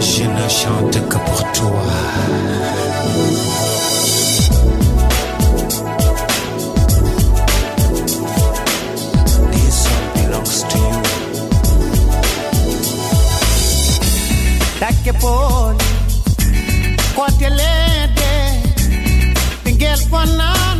Je ne chante que pour toi. This song belongs to you. Kwatelete Pingel kwanana Wayende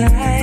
like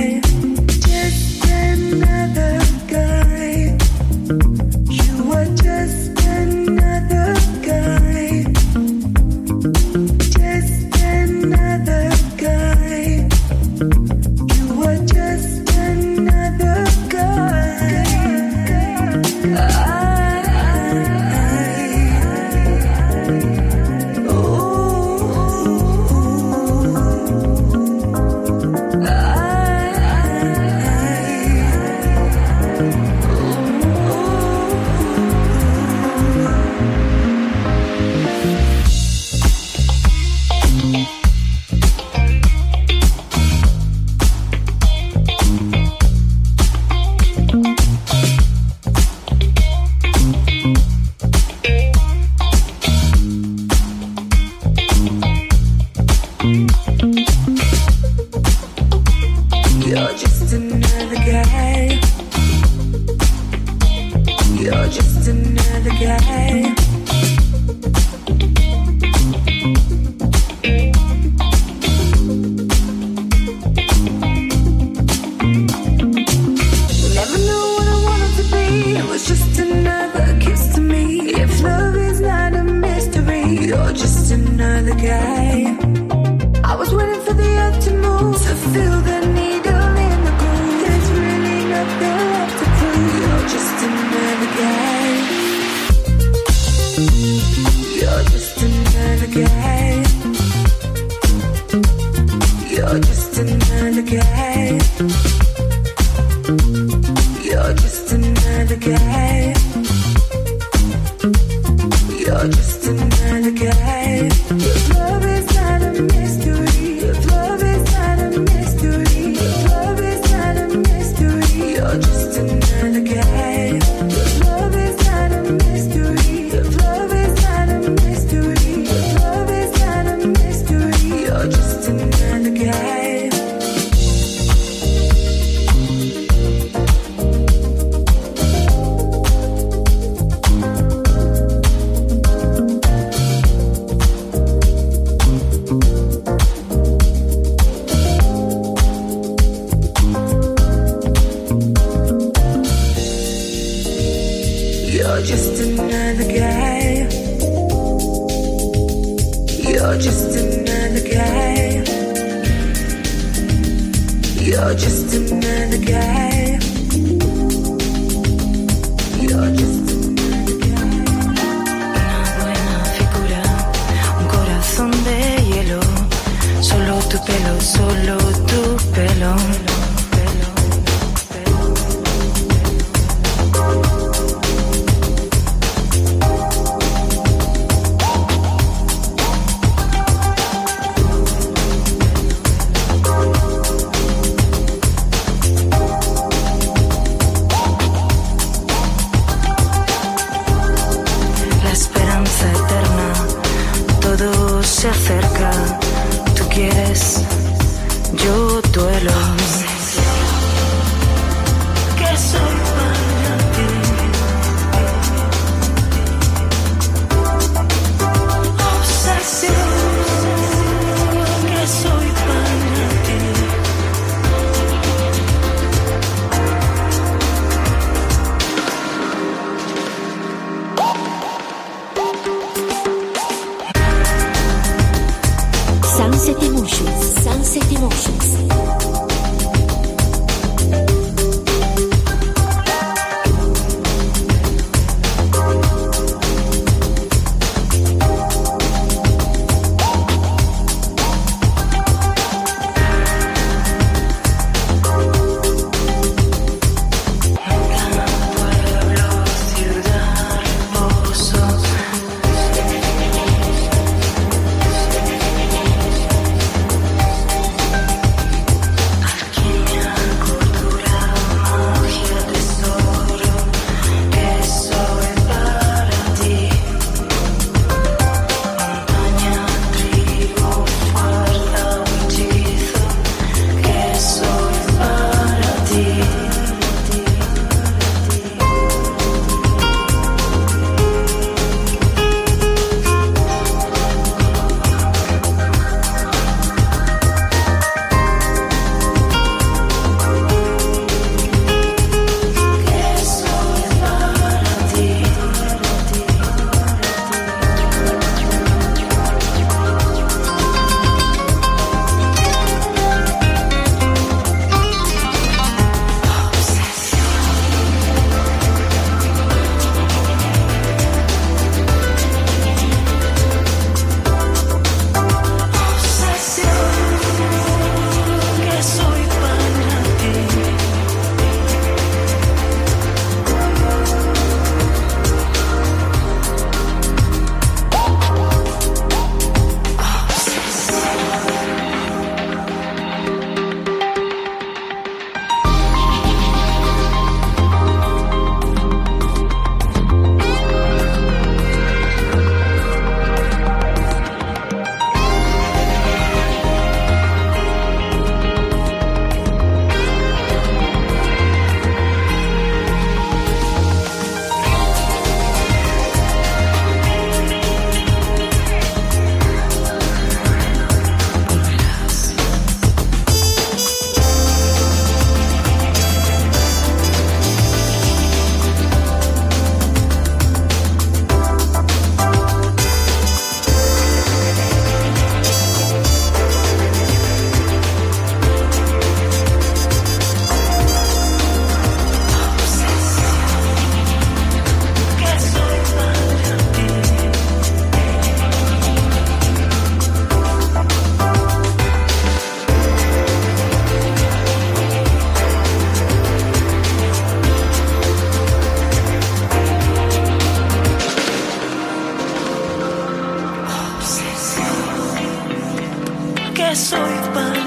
que soy para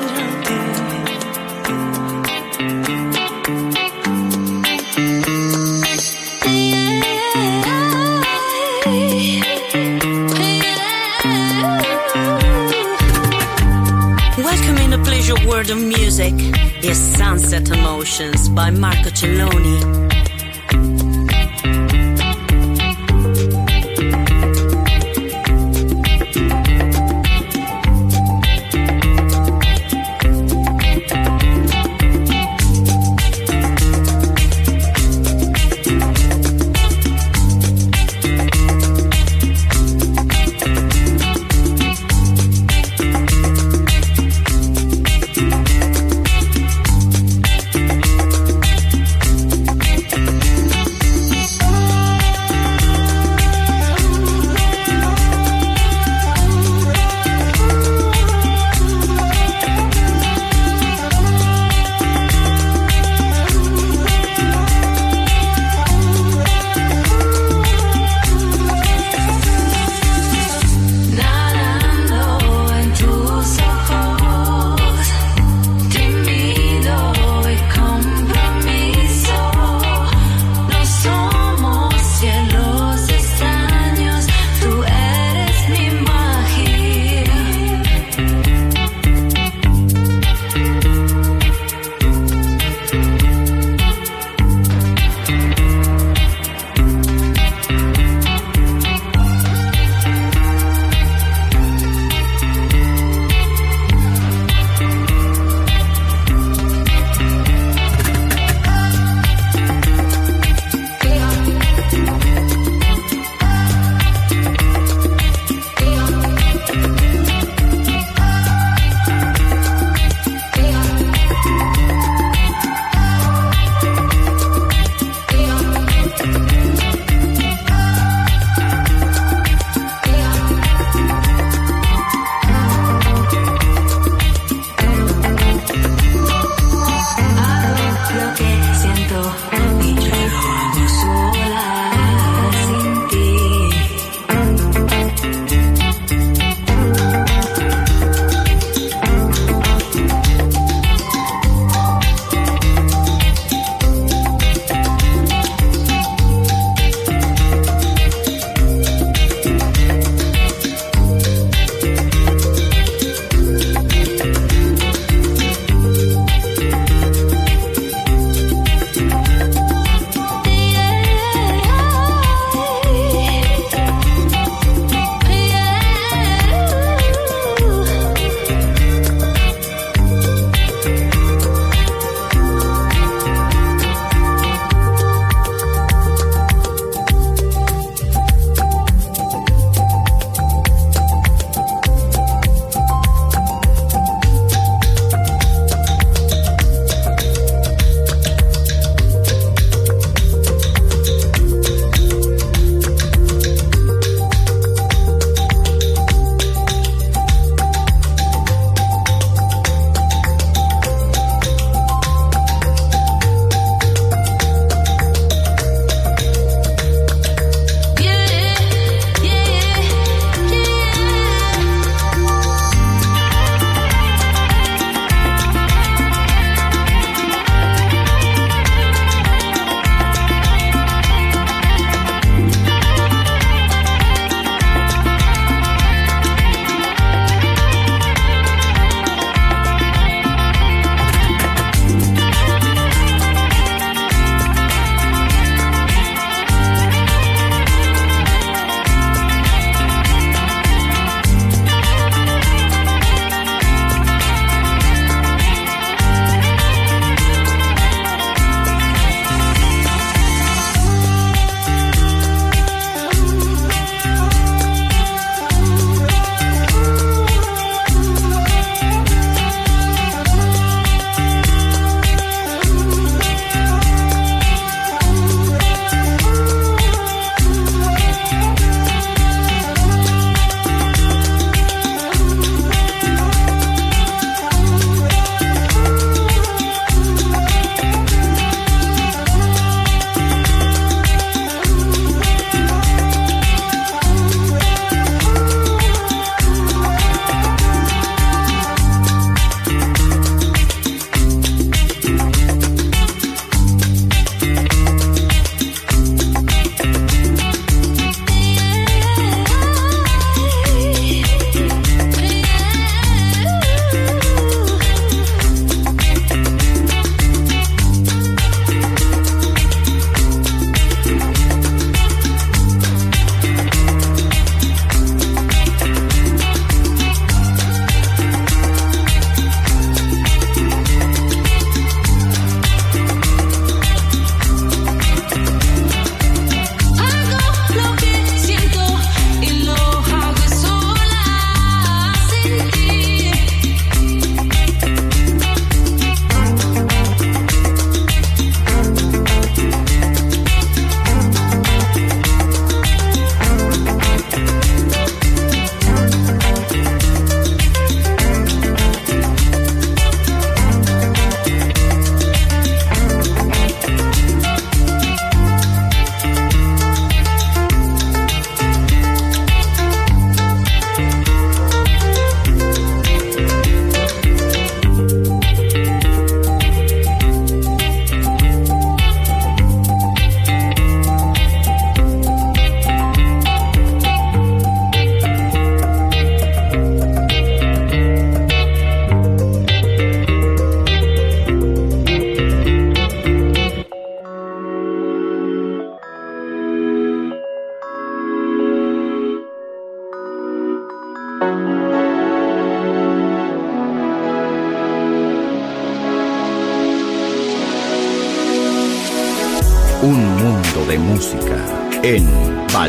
pleasure of music is Sunset Emotions by Marco Celloni.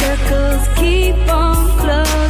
Circles keep on closing.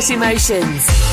Sunset Emotions.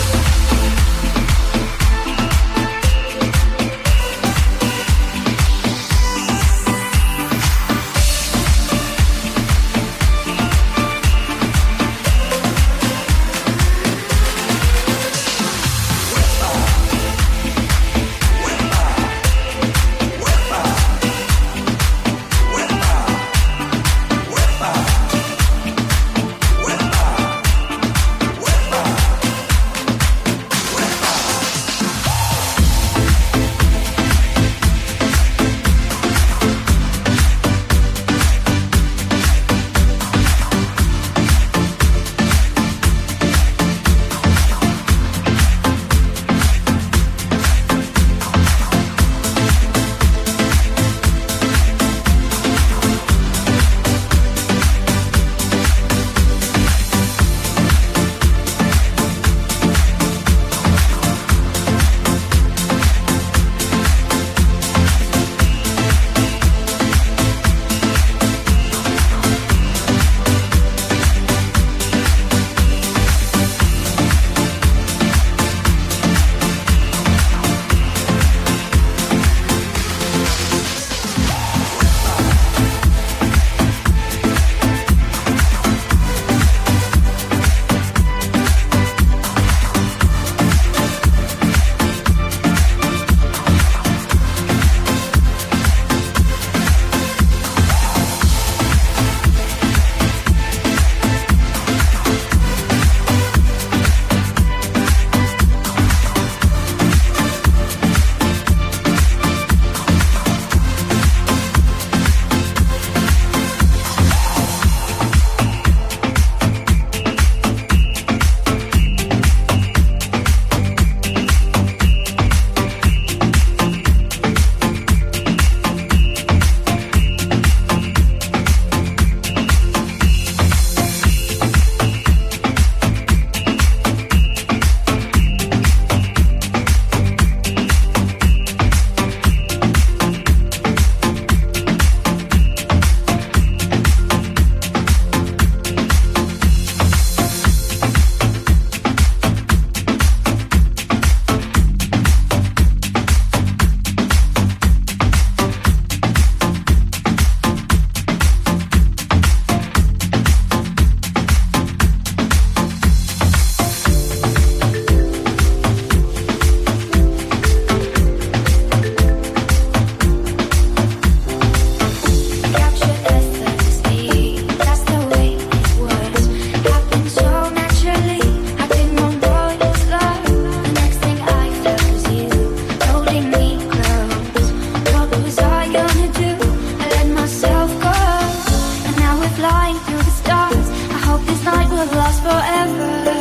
we're lost forever.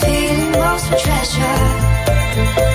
feeling lost for treasure.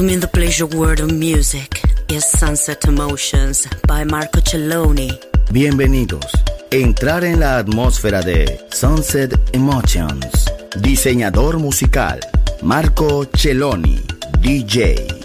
welcome in the pleasure world of music is Sunset Emotions by Marco Celloni. Bienvenidos. Entrar en la atmósfera de Sunset Emotions. Diseñador musical Marco Celloni, DJ.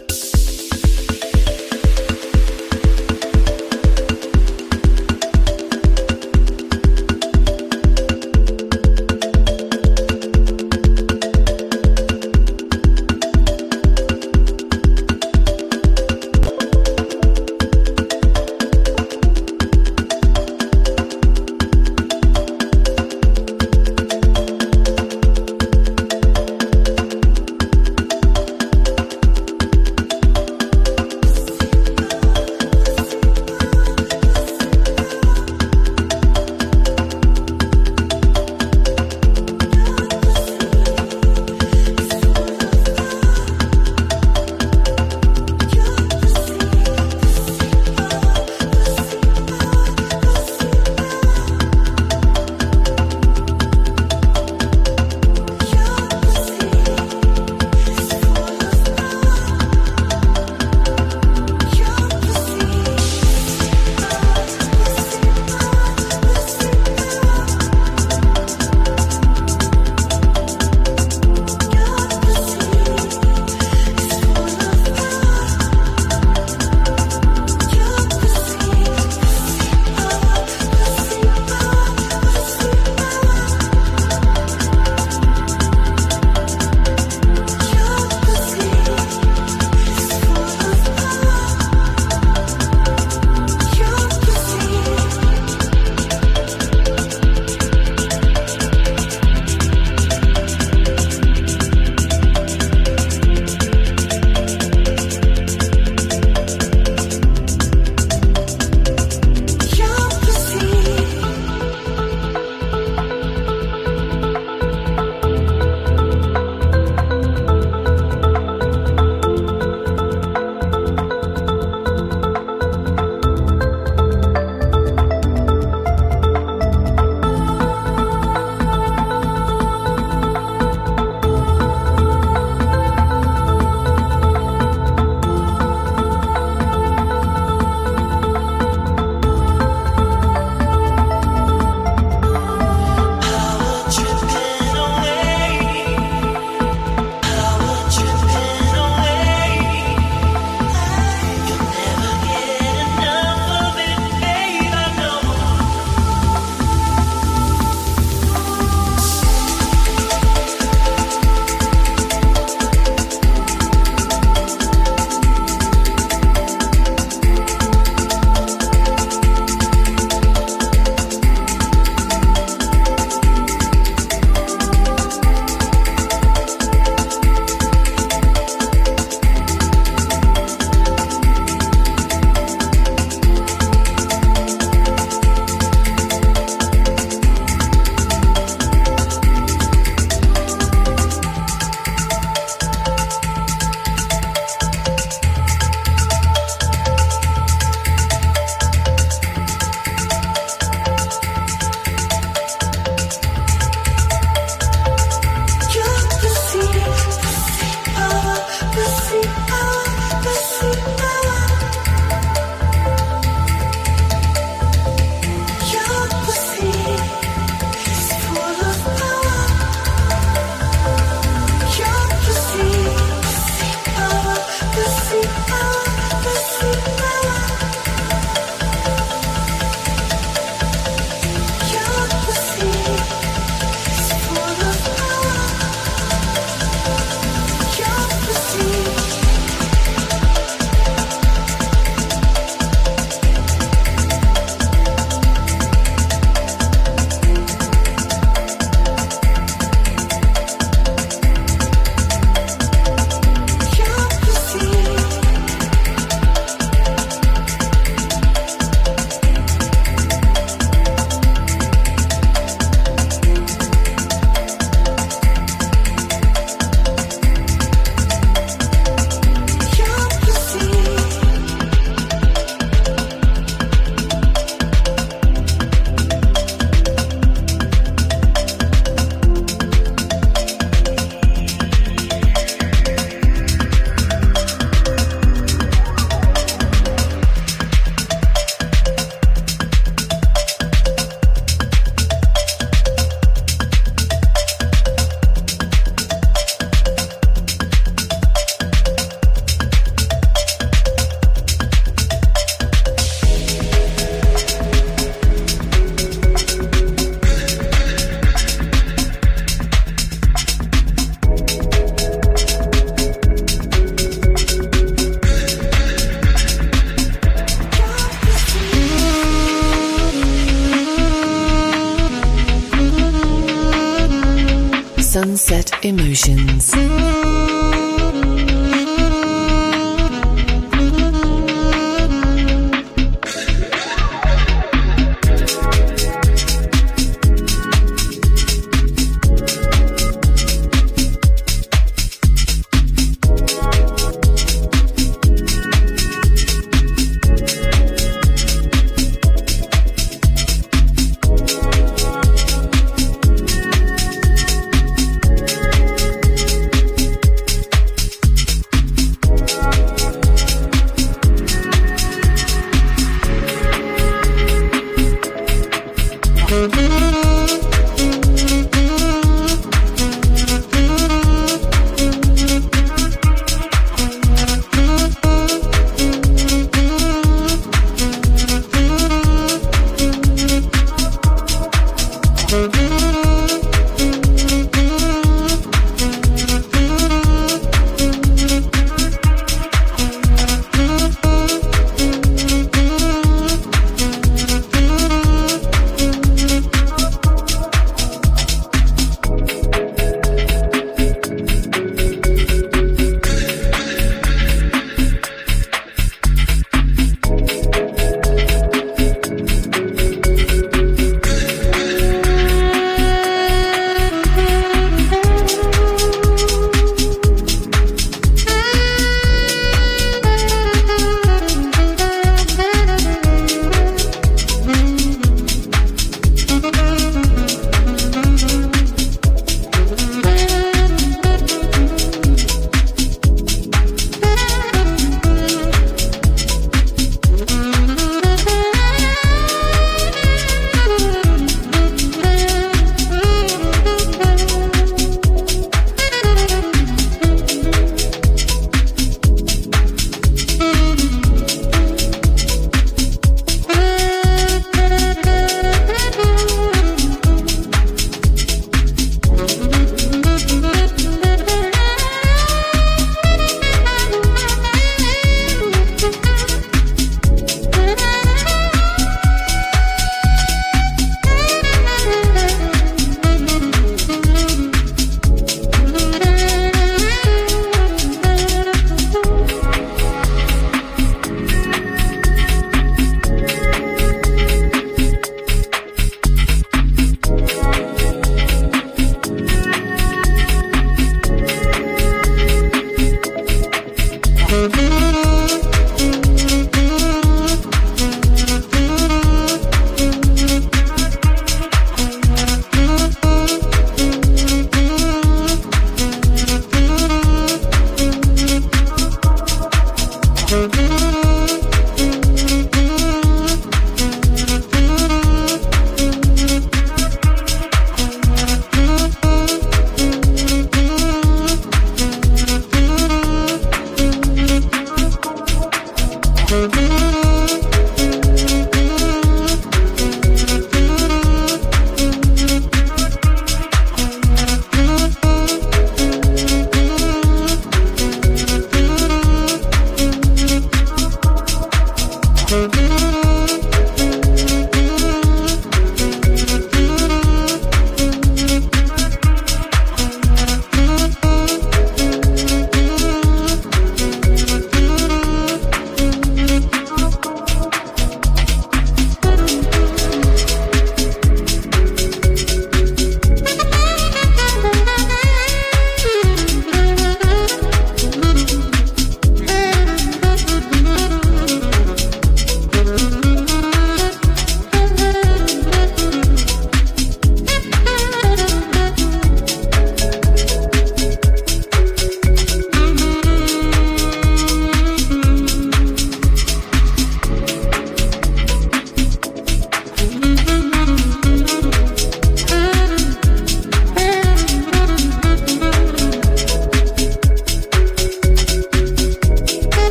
Thank you.